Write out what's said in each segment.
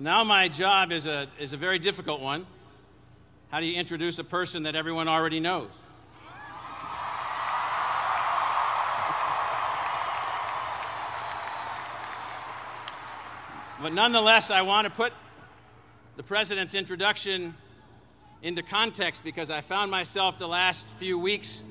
Now, my job is a, is a very difficult one. How do you introduce a person that everyone already knows? But nonetheless, I want to put the president's introduction into context because I found myself the last few weeks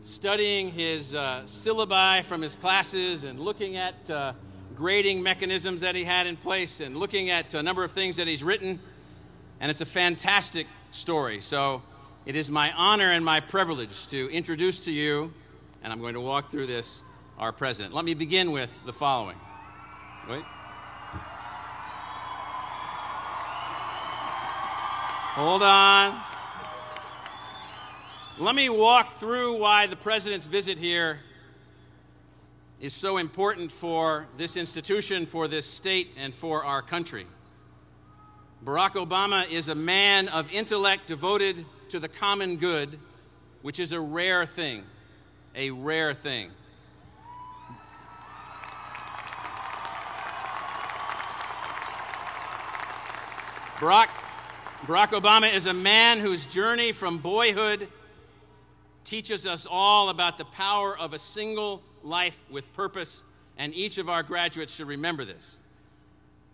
studying his uh, syllabi from his classes and looking at uh, grading mechanisms that he had in place and looking at a number of things that he's written. And it's a fantastic story. So it is my honor and my privilege to introduce to you, and I'm going to walk through this, our president. Let me begin with the following. Wait. Hold on. Let me walk through why the president's visit here is so important for this institution, for this state, and for our country. Barack Obama is a man of intellect devoted to the common good, which is a rare thing. A rare thing. Barack Barack Obama is a man whose journey from boyhood teaches us all about the power of a single life with purpose, and each of our graduates should remember this.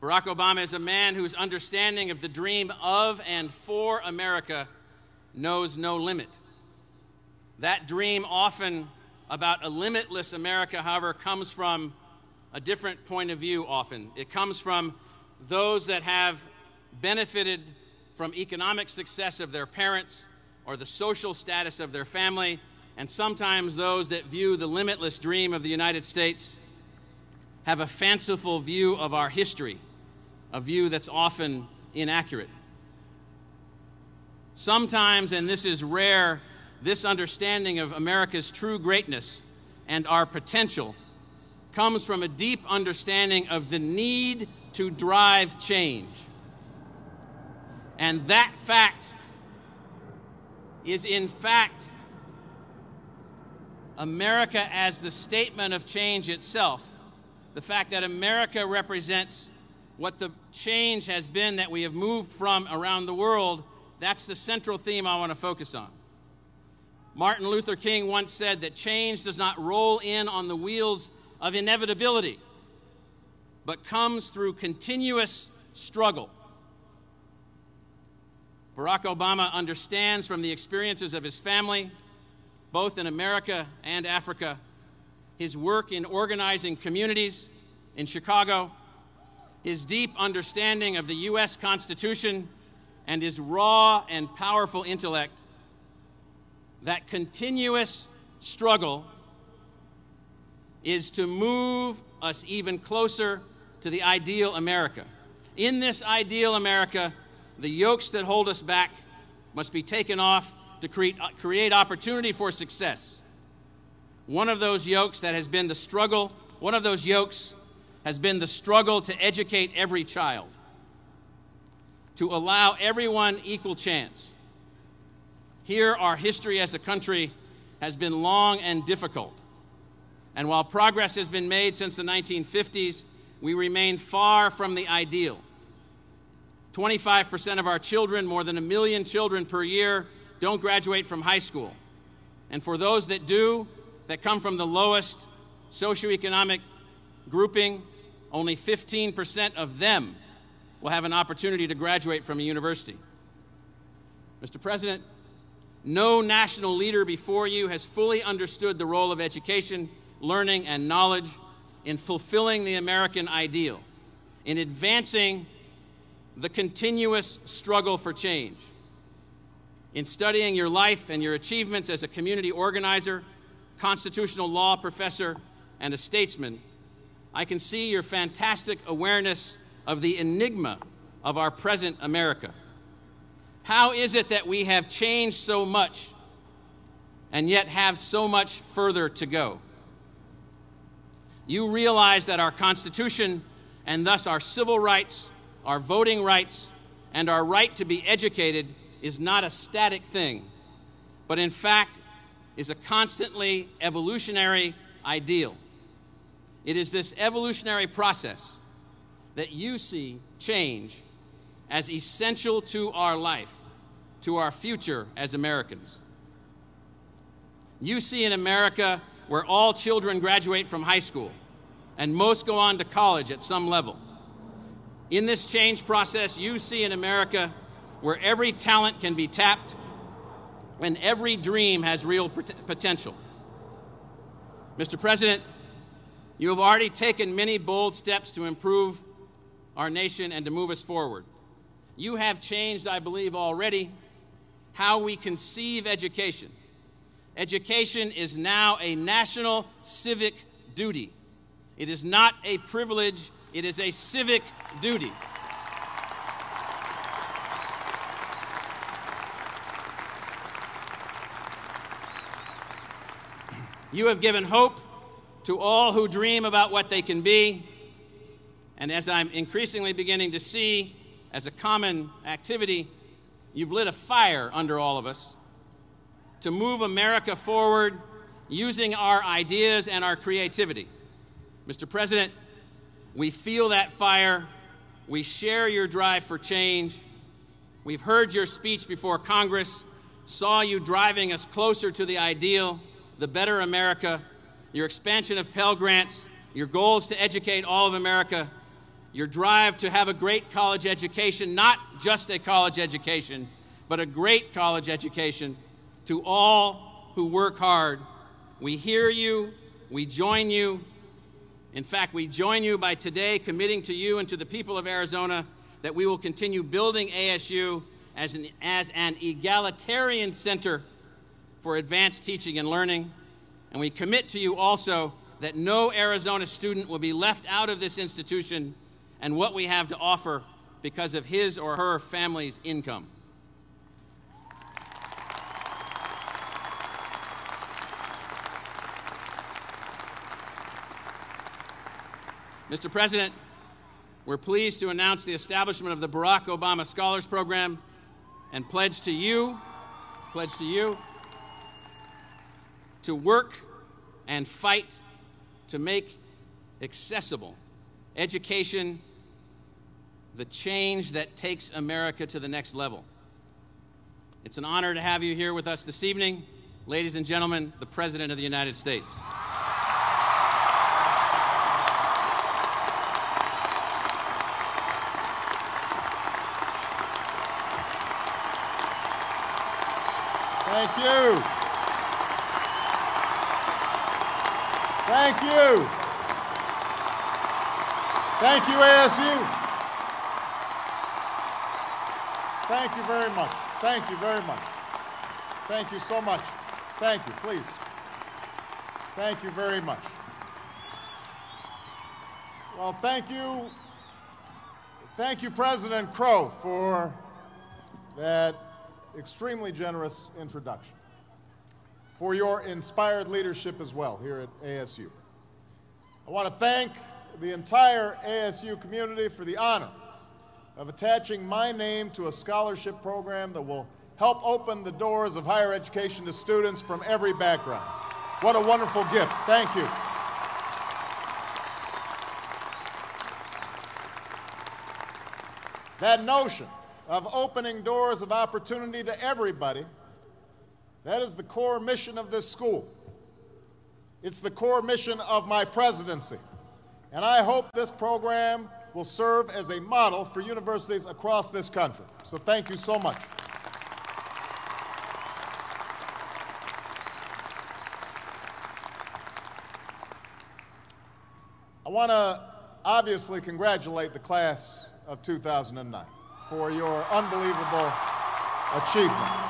Barack Obama is a man whose understanding of the dream of and for America knows no limit. That dream, often about a limitless America, however, comes from a different point of view often. It comes from those that have benefited from economic success of their parents or the social status of their family, and sometimes those that view the limitless dream of the United States have a fanciful view of our history, a view that's often inaccurate. Sometimes, and this is rare, this understanding of America's true greatness and our potential comes from a deep understanding of the need to drive change. And that fact is, in fact, America as the statement of change itself. The fact that America represents what the change has been that we have moved from around the world, that's the central theme I want to focus on. Martin Luther King once said that change does not roll in on the wheels of inevitability, but comes through continuous struggle. Barack Obama understands from the experiences of his family, both in America and Africa, his work in organizing communities in Chicago, his deep understanding of the U.S. Constitution, and his raw and powerful intellect, that continuous struggle is to move us even closer to the ideal America. In this ideal America, the yokes that hold us back must be taken off to create, uh, create opportunity for success. One of those yokes that has been the struggle, one of those yokes has been the struggle to educate every child, to allow everyone equal chance. Here, our history as a country has been long and difficult. And while progress has been made since the 1950s, we remain far from the ideal. 25% of our children, more than a million children per year, don't graduate from high school. And for those that do, that come from the lowest socioeconomic grouping, only 15% of them will have an opportunity to graduate from a university. Mr. President, no national leader before you has fully understood the role of education, learning, and knowledge in fulfilling the American ideal, in advancing the continuous struggle for change. In studying your life and your achievements as a community organizer, constitutional law professor, and a statesman, I can see your fantastic awareness of the enigma of our present America. How is it that we have changed so much and yet have so much further to go? You realize that our Constitution and thus our civil rights our voting rights, and our right to be educated is not a static thing, but in fact is a constantly evolutionary ideal. It is this evolutionary process that you see change as essential to our life, to our future as Americans. You see an America where all children graduate from high school and most go on to college at some level. In this change process, you see an America where every talent can be tapped and every dream has real potential. Mr. President, you have already taken many bold steps to improve our nation and to move us forward. You have changed, I believe, already how we conceive education. Education is now a national civic duty. It is not a privilege, it is a civic duty. You have given hope to all who dream about what they can be. And as I'm increasingly beginning to see as a common activity, you've lit a fire under all of us to move America forward using our ideas and our creativity. Mr. President, we feel that fire. We share your drive for change. We've heard your speech before Congress, saw you driving us closer to the ideal, the better America, your expansion of Pell Grants, your goals to educate all of America, your drive to have a great college education, not just a college education, but a great college education to all who work hard. We hear you, we join you. In fact, we join you by today committing to you and to the people of Arizona that we will continue building ASU as an, as an egalitarian center for advanced teaching and learning. And we commit to you also that no Arizona student will be left out of this institution and what we have to offer because of his or her family's income. Mr. President, we're pleased to announce the establishment of the Barack Obama Scholars Program and pledge to you, pledge to you to work and fight to make accessible education the change that takes America to the next level. It's an honor to have you here with us this evening. Ladies and gentlemen, the President of the United States. Thank you. Thank you. Thank you, ASU. Thank you very much. Thank you very much. Thank you so much. Thank you, please. Thank you very much. Well, thank you. Thank you, President Crow, for that extremely generous introduction for your inspired leadership as well here at ASU. I want to thank the entire ASU community for the honor of attaching my name to a scholarship program that will help open the doors of higher education to students from every background. What a wonderful gift. Thank you. That notion of opening doors of opportunity to everybody that is the core mission of this school. It's the core mission of my presidency. And I hope this program will serve as a model for universities across this country. So thank you so much. I want to obviously congratulate the class of 2009 for your unbelievable achievement.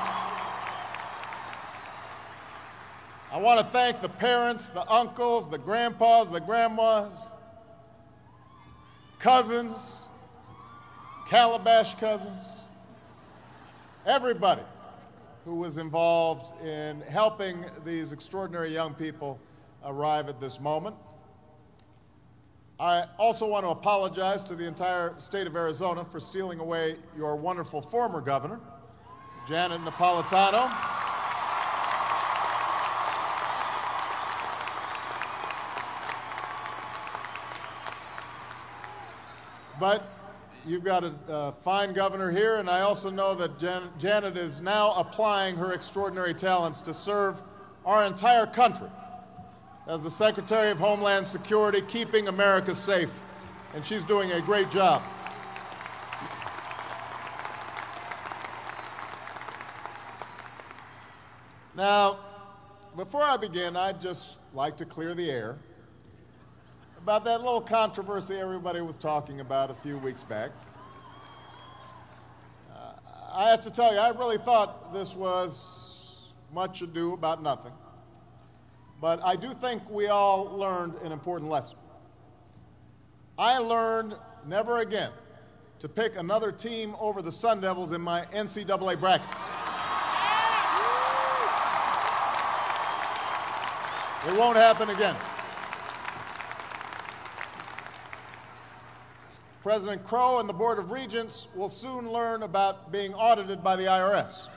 I want to thank the parents, the uncles, the grandpas, the grandmas, cousins, calabash cousins, everybody who was involved in helping these extraordinary young people arrive at this moment. I also want to apologize to the entire state of Arizona for stealing away your wonderful former governor, Janet Napolitano. But you've got a, a, fine governor here, and I also know that Jan- Janet is now applying her extraordinary talents to serve our entire country as the Secretary of Homeland Security, keeping America safe. And she's doing a great job. Now, before I begin, I'd just like to clear the air about that little controversy everybody was talking about a few weeks back. Uh, I have to tell you, I really thought this was much ado about nothing. But I do think we all learned an important lesson. I learned never again to pick another team over the Sun Devils in my NCAA brackets. It won't happen again. President Crow and the Board of Regents will soon learn about being audited by the IRS.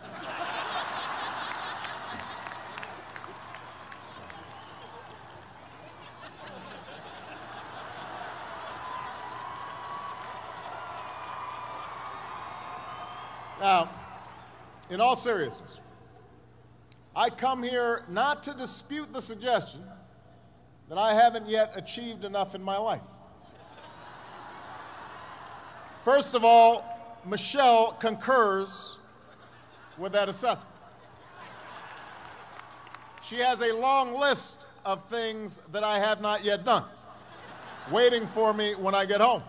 Now, in all seriousness, I come here not to dispute the suggestion that I haven't yet achieved enough in my life. First of all, Michelle concurs with that assessment. She has a long list of things that I have not yet done, waiting for me when I get home.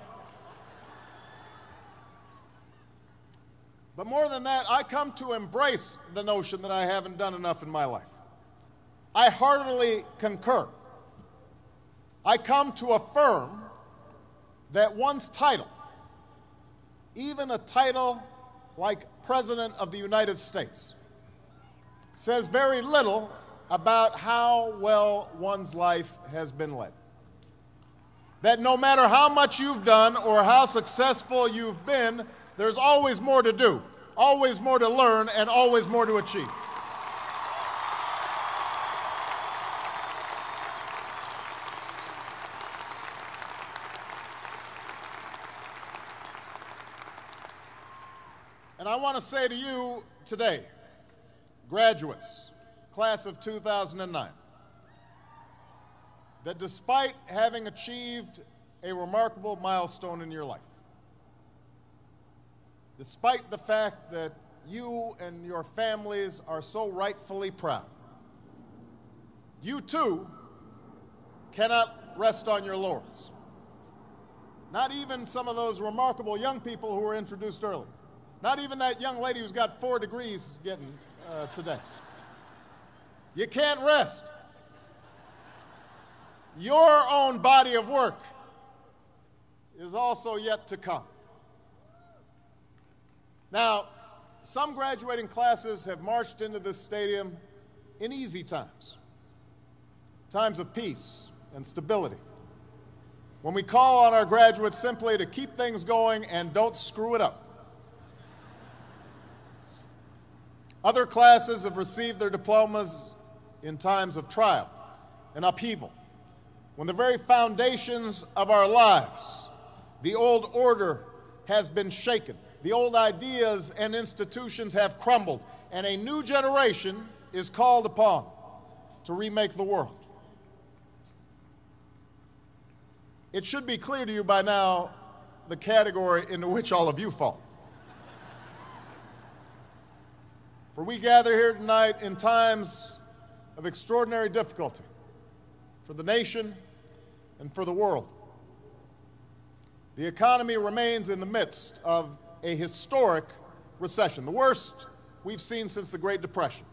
But more than that, I come to embrace the notion that I haven't done enough in my life. I heartily concur. I come to affirm that one's title, even a title like President of the United States, says very little about how well one's life has been led. That no matter how much you've done or how successful you've been, there's always more to do, always more to learn, and always more to achieve. To say to you today, graduates, class of 2009, that despite having achieved a remarkable milestone in your life, despite the fact that you and your families are so rightfully proud. You too cannot rest on your laurels. Not even some of those remarkable young people who were introduced earlier. Not even that young lady who's got four degrees getting uh, today. You can't rest. Your own body of work is also yet to come. Now, some graduating classes have marched into this stadium in easy times, times of peace and stability. When we call on our graduates simply to keep things going and don't screw it up. Other classes have received their diplomas in times of trial and upheaval, when the very foundations of our lives, the old order, has been shaken the old ideas and institutions have crumbled, and a new generation is called upon to remake the world. It should be clear to you by now the category into which all of you fall. For we gather here tonight in times of extraordinary difficulty for the nation and for the world. The economy remains in the midst of a historic recession, the worst we've seen since the Great Depression.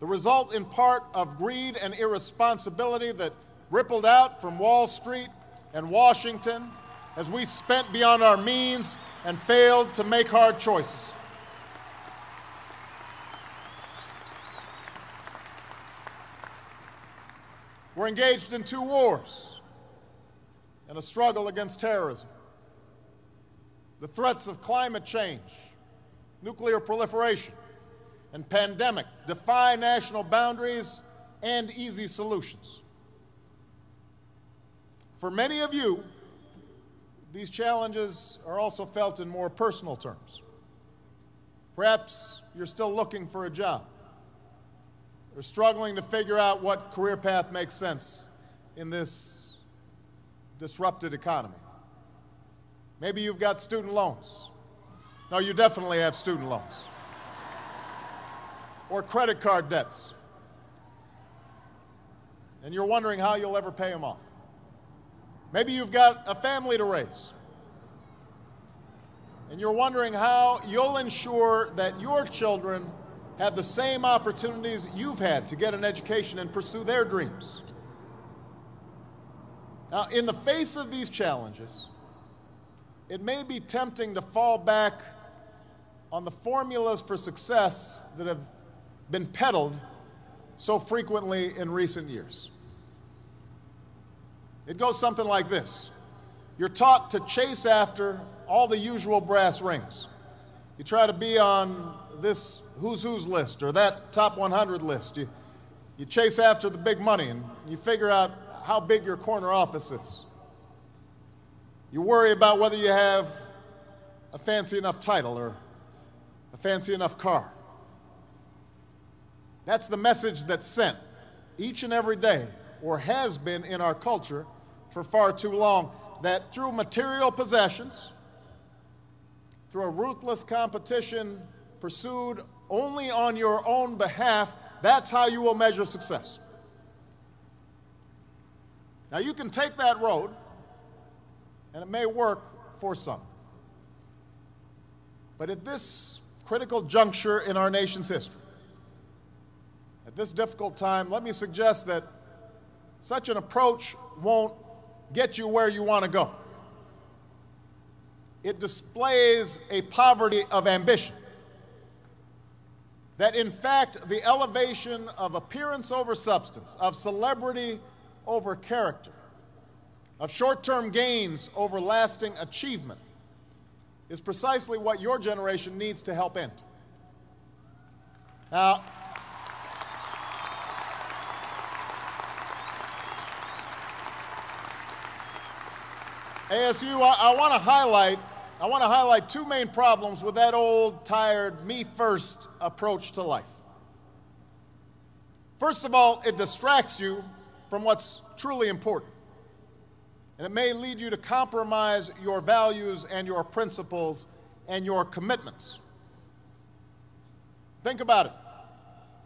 The result, in part, of greed and irresponsibility that rippled out from Wall Street and Washington as we spent beyond our means and failed to make hard choices. We're engaged in two wars and a struggle against terrorism the threats of climate change, nuclear proliferation, and pandemic defy national boundaries and easy solutions. For many of you, these challenges are also felt in more personal terms. Perhaps you're still looking for a job or struggling to figure out what career path makes sense in this disrupted economy. Maybe you've got student loans. No, you definitely have student loans. Or credit card debts. And you're wondering how you'll ever pay them off. Maybe you've got a family to raise. And you're wondering how you'll ensure that your children have the same opportunities you've had to get an education and pursue their dreams. Now, in the face of these challenges, it may be tempting to fall back on the formulas for success that have been peddled so frequently in recent years. It goes something like this You're taught to chase after all the usual brass rings. You try to be on this who's who's list or that top 100 list. You, you chase after the big money and you figure out how big your corner office is. You worry about whether you have a fancy enough title or a fancy enough car. That's the message that's sent each and every day, or has been in our culture for far too long, that through material possessions, through a ruthless competition pursued only on your own behalf, that's how you will measure success. Now, you can take that road, and it may work for some. But at this critical juncture in our nation's history, at this difficult time, let me suggest that such an approach won't get you where you want to go. It displays a poverty of ambition. That in fact, the elevation of appearance over substance, of celebrity over character, of short term gains over lasting achievement, is precisely what your generation needs to help end. Now, ASU, I, I want to highlight I want to highlight two main problems with that old, tired, me first approach to life. First of all, it distracts you from what's truly important. And it may lead you to compromise your values and your principles and your commitments. Think about it.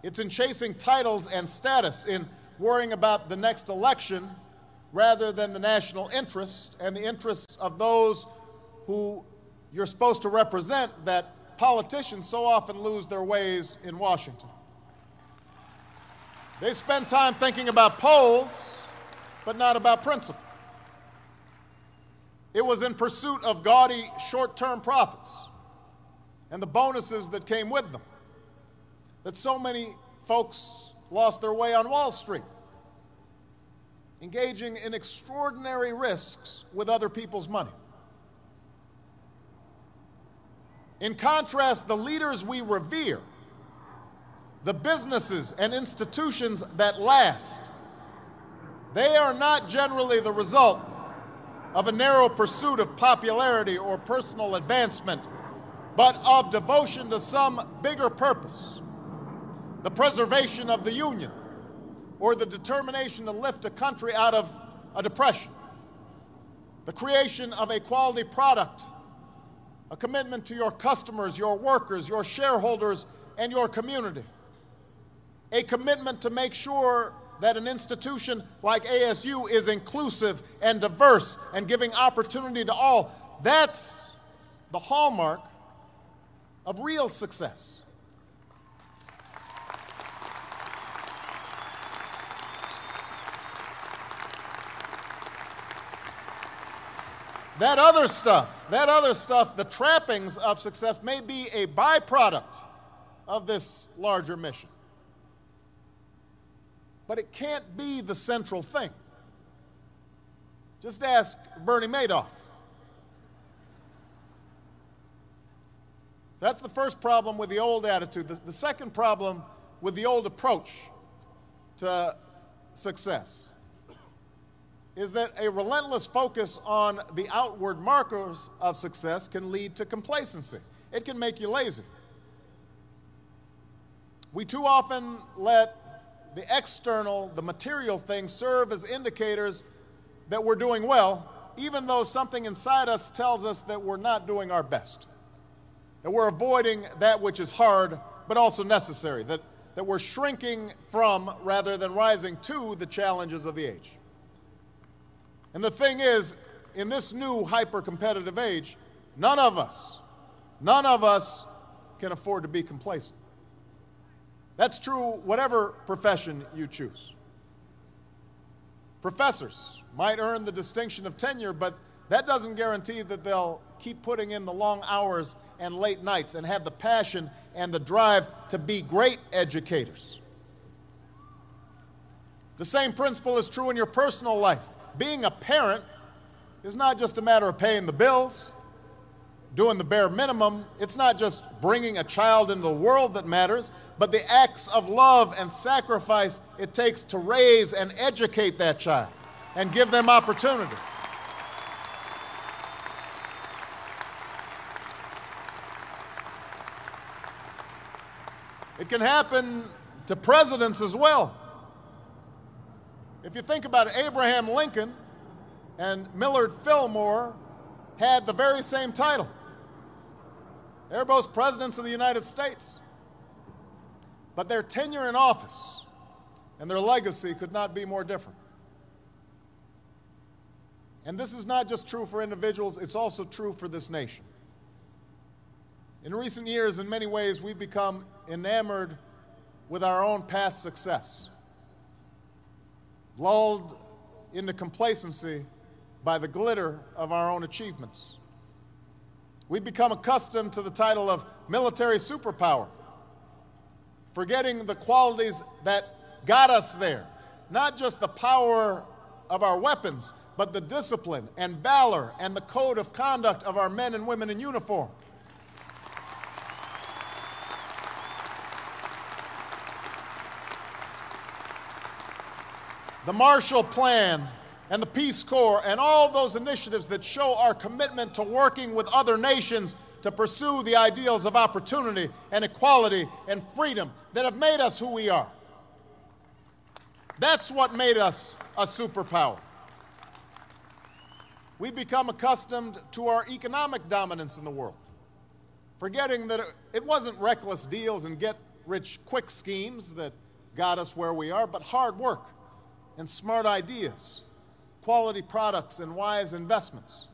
It's in chasing titles and status, in worrying about the next election rather than the national interest and the interests of those who you're supposed to represent that politicians so often lose their ways in Washington. They spend time thinking about polls, but not about principle. It was in pursuit of gaudy short term profits and the bonuses that came with them that so many folks lost their way on Wall Street engaging in extraordinary risks with other people's money. In contrast, the leaders we revere, the businesses and institutions that last, they are not generally the result of a narrow pursuit of popularity or personal advancement, but of devotion to some bigger purpose the preservation of the Union or the determination to lift a country out of a depression, the creation of a quality product, a commitment to your customers, your workers, your shareholders, and your community, a commitment to make sure that an institution like ASU is inclusive and diverse and giving opportunity to all. That's the hallmark of real success. That other stuff, that other stuff, the trappings of success may be a byproduct of this larger mission. But it can't be the central thing. Just ask Bernie Madoff. That's the first problem with the old attitude. The, the second problem with the old approach to success is that a relentless focus on the outward markers of success can lead to complacency. It can make you lazy. We too often let the external, the material things serve as indicators that we're doing well, even though something inside us tells us that we're not doing our best. That we're avoiding that which is hard but also necessary. That, that we're shrinking from rather than rising to the challenges of the age. And the thing is, in this new hyper competitive age, none of us, none of us can afford to be complacent. That's true whatever profession you choose. Professors might earn the distinction of tenure, but that doesn't guarantee that they'll keep putting in the long hours and late nights and have the passion and the drive to be great educators. The same principle is true in your personal life. Being a parent is not just a matter of paying the bills, doing the bare minimum. It's not just bringing a child into the world that matters, but the acts of love and sacrifice it takes to raise and educate that child and give them opportunity. It can happen to presidents as well. If you think about it, Abraham Lincoln and Millard Fillmore had the very same title. They're both presidents of the United States. But their tenure in office and their legacy could not be more different. And this is not just true for individuals, it's also true for this nation. In recent years, in many ways, we've become enamored with our own past success, lulled into complacency by the glitter of our own achievements. We've become accustomed to the title of military superpower, forgetting the qualities that got us there. Not just the power of our weapons, but the discipline and valor and the code of conduct of our men and women in uniform. The Marshall Plan and the Peace Corps and all those initiatives that show our commitment to working with other nations to pursue the ideals of opportunity and equality and freedom that have made us who we are. That's what made us a superpower. We've become accustomed to our economic dominance in the world, forgetting that it wasn't reckless deals and get rich quick schemes that got us where we are, but hard work and smart ideas, quality products and wise investments.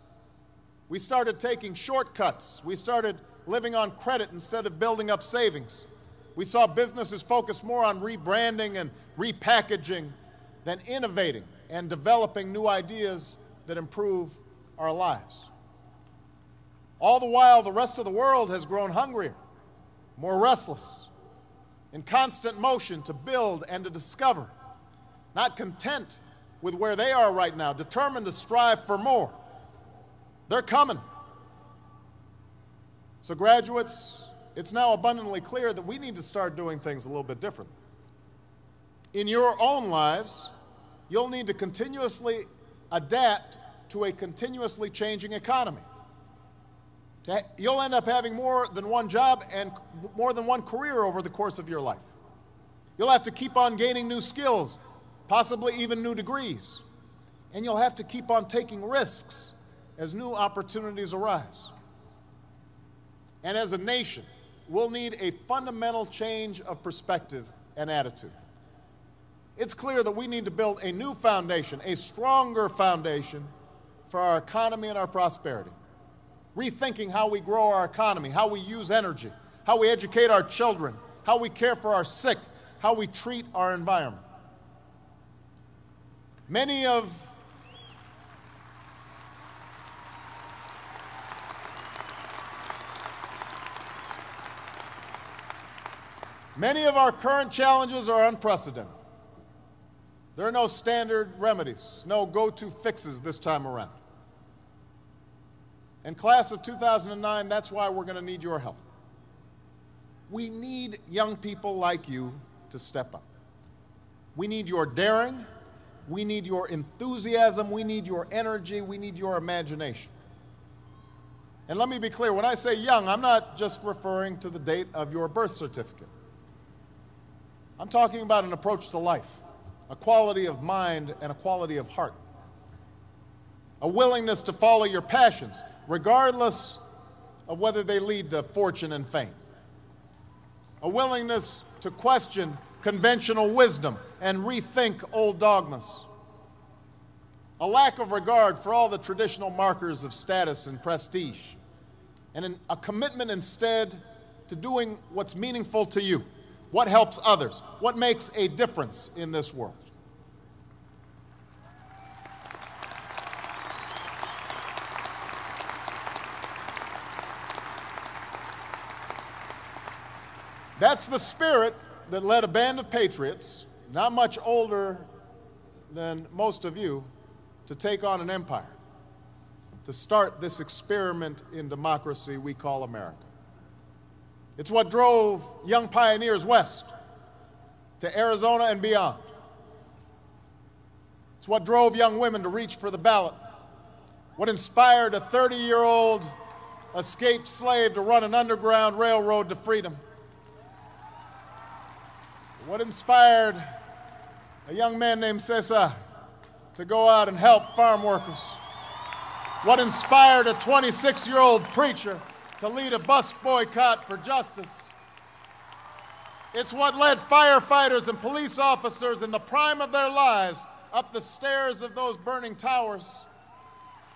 We started taking shortcuts. We started living on credit instead of building up savings. We saw businesses focus more on rebranding and repackaging than innovating and developing new ideas that improve our lives. All the while, the rest of the world has grown hungrier, more restless, in constant motion to build and to discover, not content with where they are right now, determined to strive for more. They're coming. So, graduates, it's now abundantly clear that we need to start doing things a little bit different. In your own lives, you'll need to continuously adapt to a continuously changing economy. You'll end up having more than one job and more than one career over the course of your life. You'll have to keep on gaining new skills, possibly even new degrees. And you'll have to keep on taking risks as new opportunities arise. And as a nation, we'll need a fundamental change of perspective and attitude. It's clear that we need to build a new foundation, a stronger foundation for our economy and our prosperity. Rethinking how we grow our economy, how we use energy, how we educate our children, how we care for our sick, how we treat our environment. Many of Many of our current challenges are unprecedented. There are no standard remedies, no go to fixes this time around. In class of 2009, that's why we're going to need your help. We need young people like you to step up. We need your daring, We need your enthusiasm. We need your energy. We need your imagination. And let me be clear when I say young, I'm not just referring to the date of your birth certificate. I'm talking about an approach to life, a quality of mind and a quality of heart, a willingness to follow your passions, regardless of whether they lead to fortune and fame, a willingness to question conventional wisdom and rethink old dogmas, a lack of regard for all the traditional markers of status and prestige, and an, a commitment instead to doing what's meaningful to you, what helps others, what makes a difference in this world. That's the spirit that led a band of patriots, not much older than most of you, to take on an empire, to start this experiment in democracy we call America. It's what drove young pioneers west to Arizona and beyond. It's what drove young women to reach for the ballot. What inspired a 30 year old escaped slave to run an underground railroad to freedom. What inspired a young man named Cesar to go out and help farm workers? What inspired a 26 year old preacher to lead a bus boycott for justice? It's what led firefighters and police officers in the prime of their lives up the stairs of those burning towers.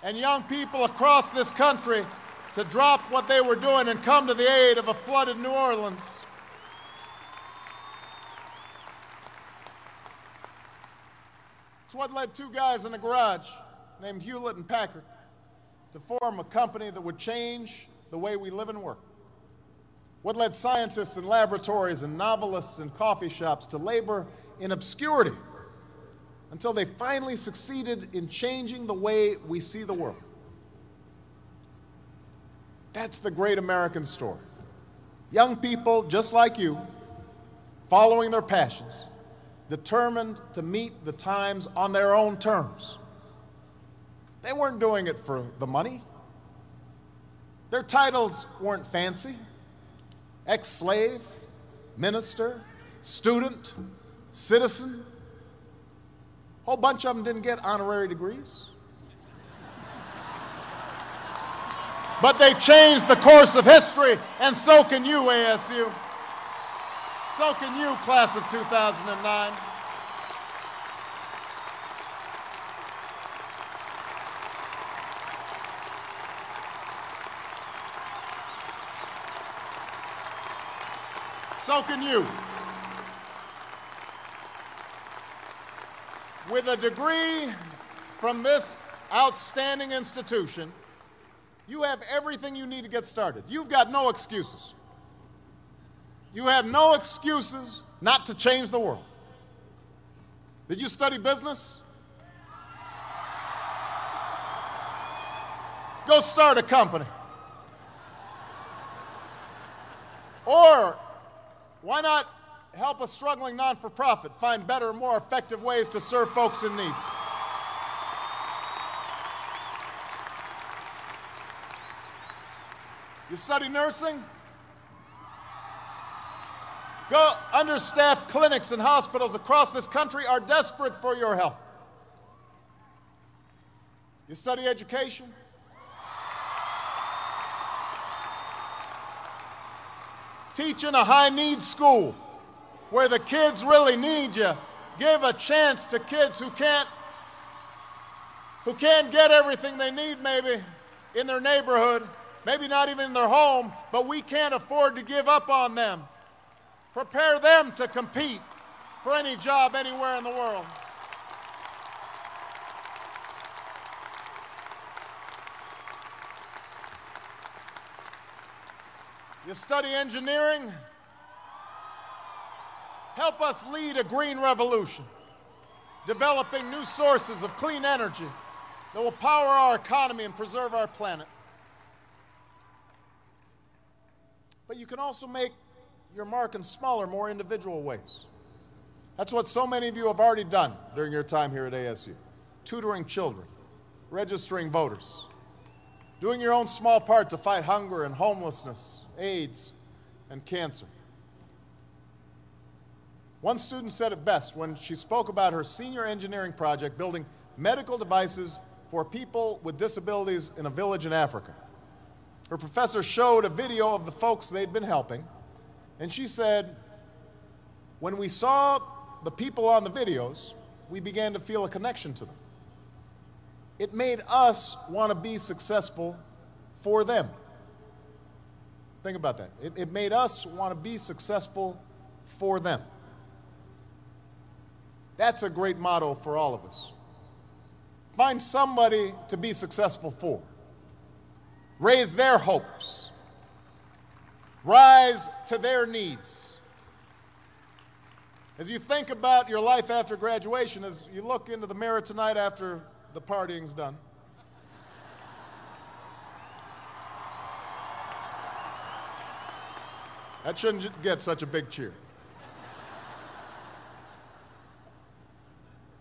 And young people across this country to drop what they were doing and come to the aid of a flooded New Orleans. It's what led two guys in a garage named Hewlett and Packard to form a company that would change the way we live and work. What led scientists in laboratories and novelists in coffee shops to labor in obscurity until they finally succeeded in changing the way we see the world. That's the great American story. Young people just like you, following their passions determined to meet the times on their own terms. They weren't doing it for the money. Their titles weren't fancy ex slave, minister, student, citizen. A whole bunch of them didn't get honorary degrees. But they changed the course of history, and so can you, ASU. So can you, class of 2009. So can you. With a degree from this outstanding institution, you have everything you need to get started. You've got no excuses. You have no excuses not to change the world. Did you study business? Go start a company. Or why not help a struggling non for profit find better, more effective ways to serve folks in need? You study nursing? Go understaffed clinics and hospitals across this country are desperate for your help. You study education? Teach in a high need school where the kids really need you. Give a chance to kids who can't who can't get everything they need maybe in their neighborhood, maybe not even in their home, but we can't afford to give up on them. Prepare them to compete for any job anywhere in the world. You study engineering? Help us lead a green revolution, developing new sources of clean energy that will power our economy and preserve our planet. But you can also make your mark in smaller, more individual ways. That's what so many of you have already done during your time here at ASU tutoring children, registering voters, doing your own small part to fight hunger and homelessness, AIDS, and cancer. One student said it best when she spoke about her senior engineering project building medical devices for people with disabilities in a village in Africa. Her professor showed a video of the folks they'd been helping, and she said, When we saw the people on the videos, we began to feel a connection to them. It made us want to be successful for them. Think about that. It, it made us want to be successful for them. That's a great motto for all of us. Find somebody to be successful for. Raise their hopes. Rise to their needs. As you think about your life after graduation, as you look into the mirror tonight after the partying's done, that shouldn't get such a big cheer.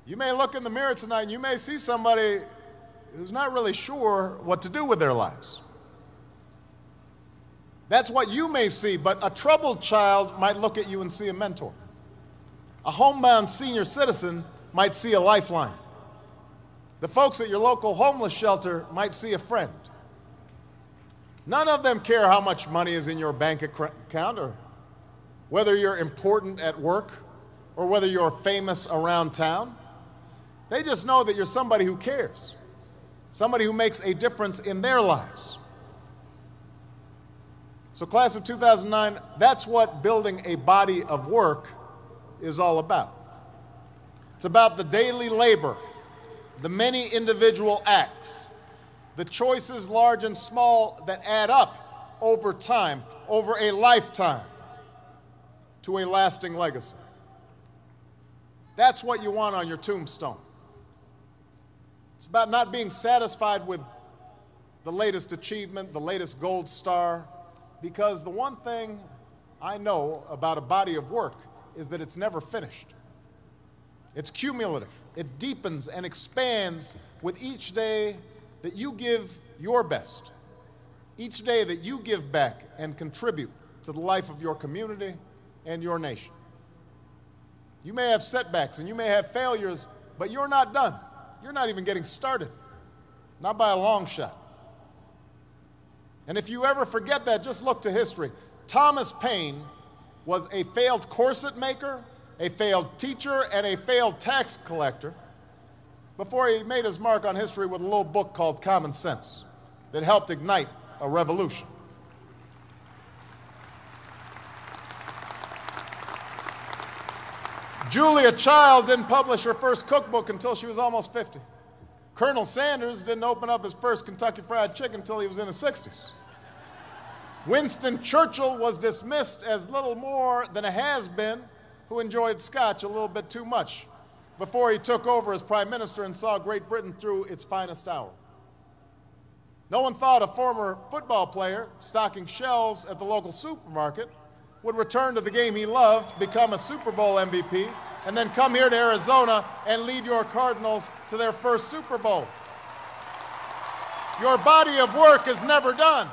You may look in the mirror tonight and you may see somebody who's not really sure what to do with their lives. That's what you may see, but a troubled child might look at you and see a mentor. A homebound senior citizen might see a lifeline. The folks at your local homeless shelter might see a friend. None of them care how much money is in your bank account or whether you're important at work or whether you're famous around town. They just know that you're somebody who cares, somebody who makes a difference in their lives. So, class of 2009, that's what building a body of work is all about. It's about the daily labor, the many individual acts, the choices, large and small, that add up over time, over a lifetime, to a lasting legacy. That's what you want on your tombstone. It's about not being satisfied with the latest achievement, the latest gold star, because the one thing I know about a body of work is that it's never finished. It's cumulative, it deepens and expands with each day that you give your best, each day that you give back and contribute to the life of your community and your nation. You may have setbacks and you may have failures, but you're not done. You're not even getting started, not by a long shot. And if you ever forget that, just look to history. Thomas Paine was a failed corset maker, a failed teacher, and a failed tax collector before he made his mark on history with a little book called Common Sense that helped ignite a revolution. Julia Child didn't publish her first cookbook until she was almost 50. Colonel Sanders didn't open up his first Kentucky Fried Chicken until he was in his 60s. Winston Churchill was dismissed as little more than a has been who enjoyed scotch a little bit too much before he took over as prime minister and saw Great Britain through its finest hour. No one thought a former football player stocking shelves at the local supermarket would return to the game he loved, become a Super Bowl MVP, and then come here to Arizona and lead your Cardinals to their first Super Bowl. Your body of work is never done.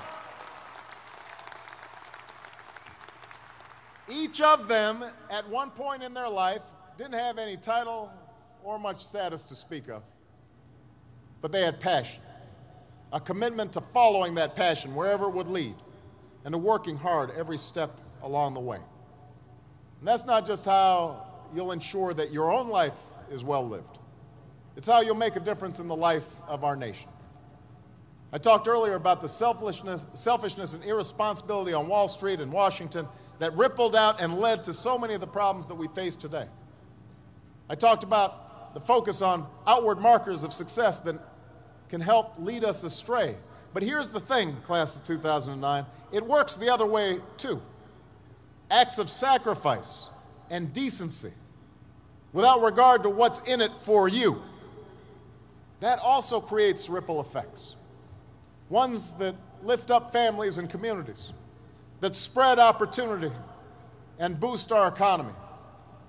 Each of them, at one point in their life, didn't have any title or much status to speak of, but they had passion, a commitment to following that passion wherever it would lead, and to working hard every step along the way. And that's not just how you'll ensure that your own life is well lived, it's how you'll make a difference in the life of our nation. I talked earlier about the selfishness, selfishness and irresponsibility on Wall Street and Washington that rippled out and led to so many of the problems that we face today. I talked about the focus on outward markers of success that can help lead us astray. But here's the thing, class of 2009 it works the other way too acts of sacrifice and decency without regard to what's in it for you. That also creates ripple effects, ones that lift up families and communities, that spread opportunity and boost our economy,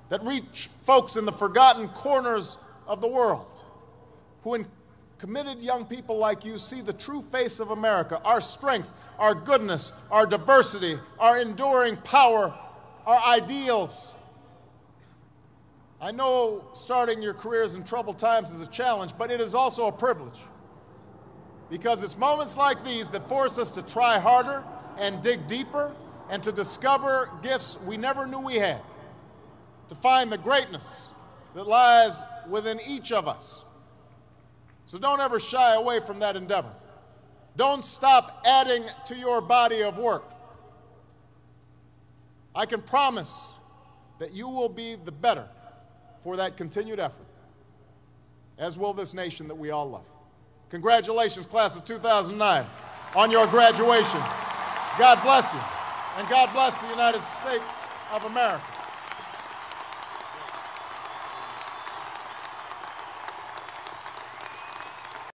that reach folks in the forgotten corners of the world, who in committed young people like you see the true face of America, our strength, our goodness, our diversity, our enduring power, our ideals. I know starting your careers in troubled times is a challenge, but it is also a privilege. Because it's moments like these that force us to try harder and dig deeper and to discover gifts we never knew we had, to find the greatness that lies within each of us. So don't ever shy away from that endeavor. Don't stop adding to your body of work. I can promise that you will be the better for that continued effort, as will this nation that we all love. Congratulations, class of 2009, on your graduation. God bless you, and God bless the United States of America.